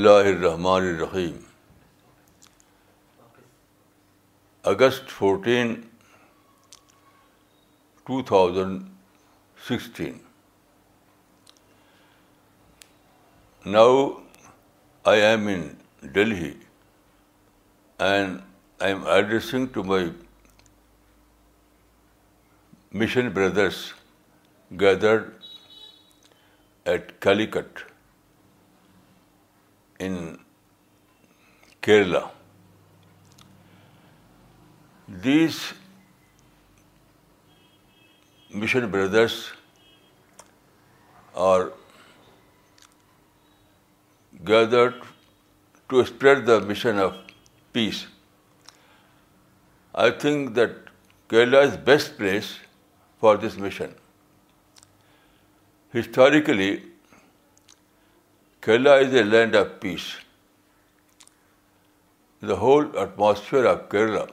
اللہ الرحمن الرحیم August fourteen two thousand sixteen now I am in Delhi and I am addressing to my mission brothers gathered at Calicut in Kerala. These mission brothers are gathered to spread the mission of peace. I think that Kerala is the best place for this mission. Historically, Kerala is a land of peace. The whole atmosphere of Kerala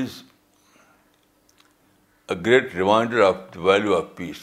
is a great reminder of the value of peace.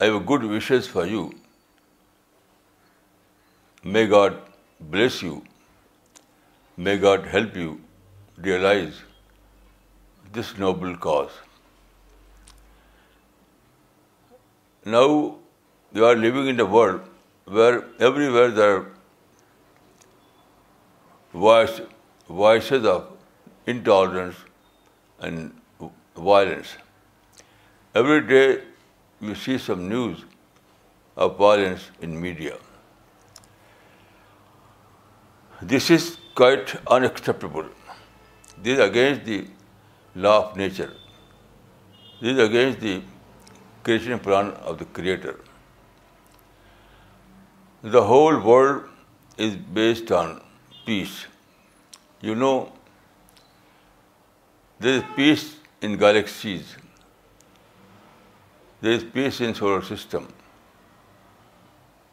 I have good wishes for you. May God bless you. May God help you realize this noble cause. Now we are living in a world where everywhere there are voices of intolerance and violence. Every day you see some news of violence in media. This is quite unacceptable. This is against the law of nature. This is against the creation plan of the Creator. The whole world is based on peace. You know, there is peace in galaxies. There is peace in solar system.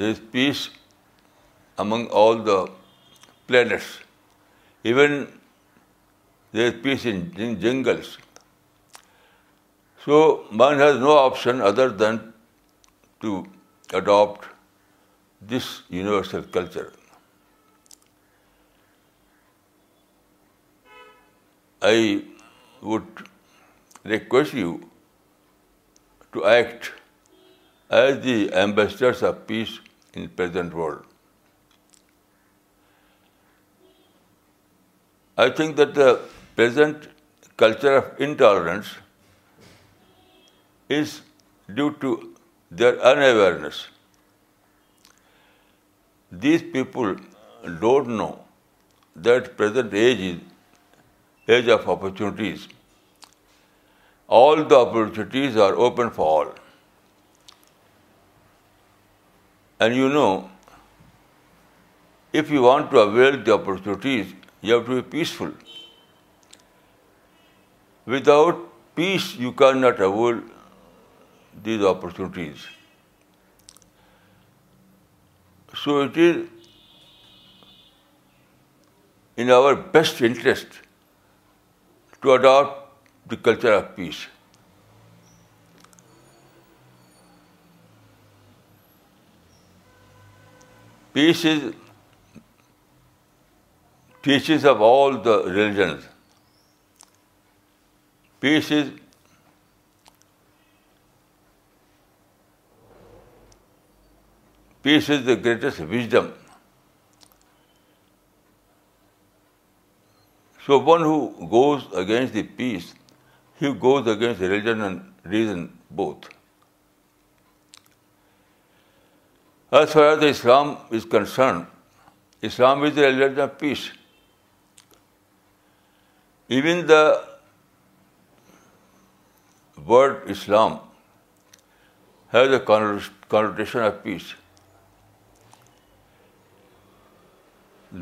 There is peace among all the planets. Even there is peace in jungles. So man has no option other than to adopt this universal culture. I would request you to act as the ambassadors of peace in the present world. I think that the present culture of intolerance is due to their unawareness. These people don't know that present age is age of opportunities. All the opportunities are open for all. And you know, if you want to avail the opportunities, you have to be peaceful. Without peace, you cannot avoid these opportunities. So it is in our best interest to adopt the culture of peace. Peace is teachings of all the religions. Peace is the greatest wisdom. So one who goes against the peace, he goes against religion and reason both. As far as Islam is concerned, Islam is the religion of peace. Even the word Islam has a connotation of peace.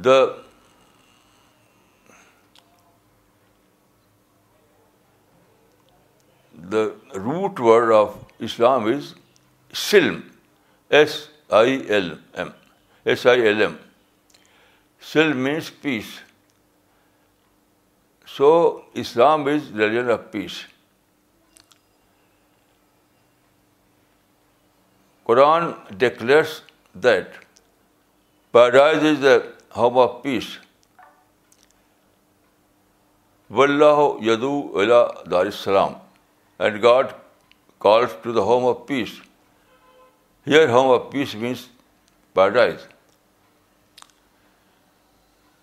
The root word of Islam is Silm, S-I-L-M, S-I-L-M. Silm means peace. So Islam is the religion of peace. Quran declares that paradise is the home of peace و اللہ دار السلام and God calls to the home of peace here home of peace means paradise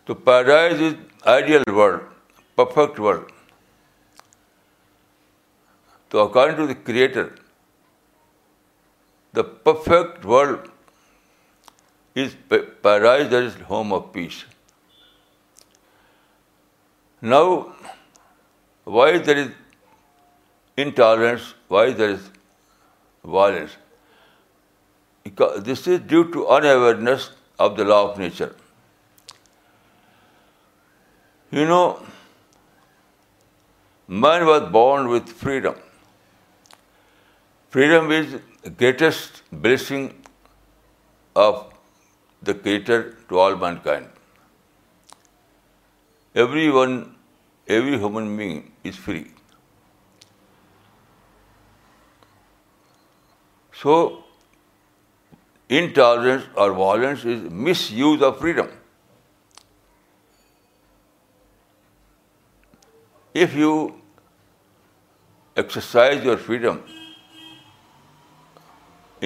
تو paradise is ideal world perfect world تو according to the creator The perfect world is paradise, that is home of peace. Now, why there is intolerance, why there is violence? Because this is due to unawareness of the law of nature. You know, man was born with freedom. Freedom is the greatest blessing of the Creator to all mankind. Every human being is free. So, intolerance or violence is misuse of freedom. If you exercise your freedom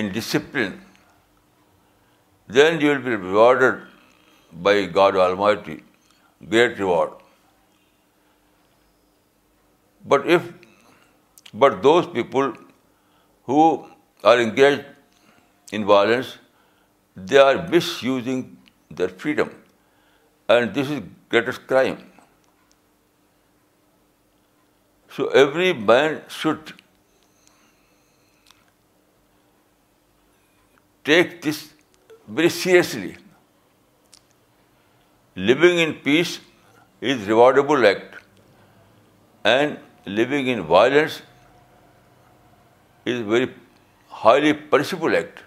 in discipline, then you will be rewarded by God Almighty, great reward. But those people who are engaged in violence, they are misusing their freedom, and this is greatest crime. So every man should take this very seriously. Living in peace is a rewardable act, and living in violence is a very highly punishable act.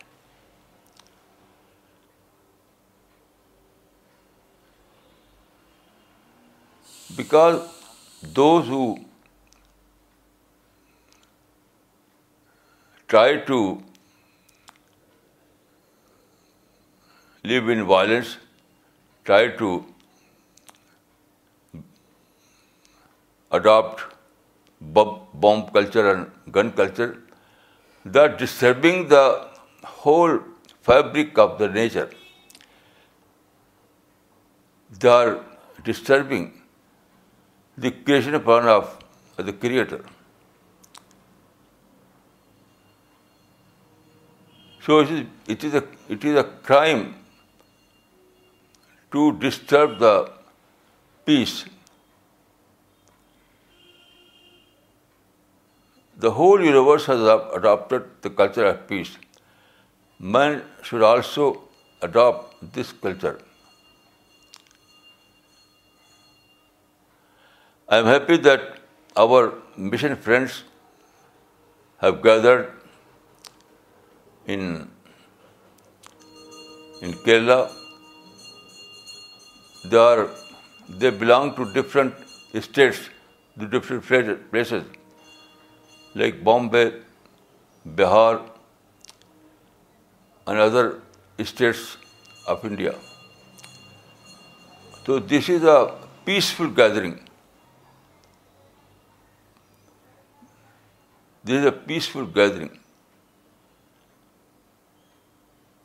Because those who try to live in violence, try to adopt bomb culture and gun culture, they are disturbing the whole fabric of the nature. They are disturbing the creation plan of the Creator. So it is a crime to disturb the peace. The whole universe has adopted the culture of peace. Man should also adopt this culture. I am happy that our mission friends have gathered in Kerala they belong to different states, to different places, like Bombay, Bihar, and other states of India. So this is a peaceful gathering. This is a peaceful gathering.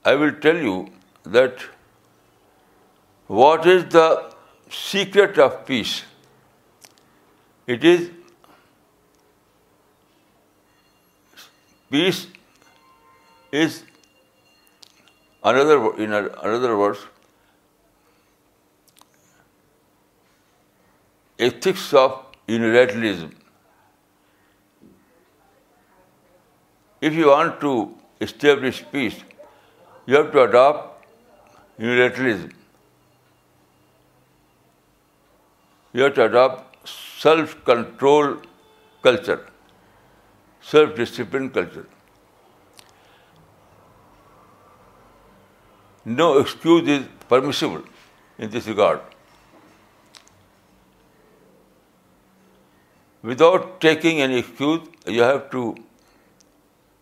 I will tell you that what is the secret of peace? It is peace is in another words ethics of unilateralism. If you want to establish peace, you have to adopt unilateralism. we have to adopt self-control culture, self-discipline culture. No excuse is permissible in this regard. Without taking any excuse, you have to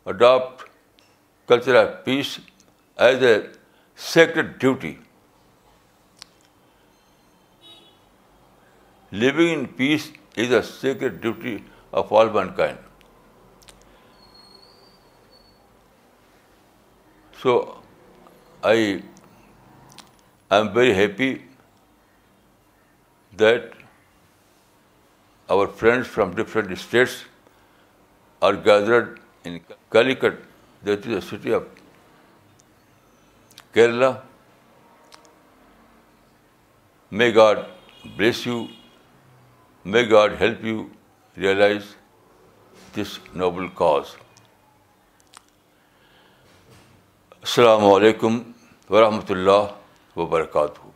adopt culture of peace as a sacred duty. Living in peace is a sacred duty of all mankind. So, I am very happy that our friends from different states are gathered in Calicut, that is the city of Kerala. May God bless you may God help you realise this noble cause السلام علیکم ورحمۃ اللہ وبرکاتہ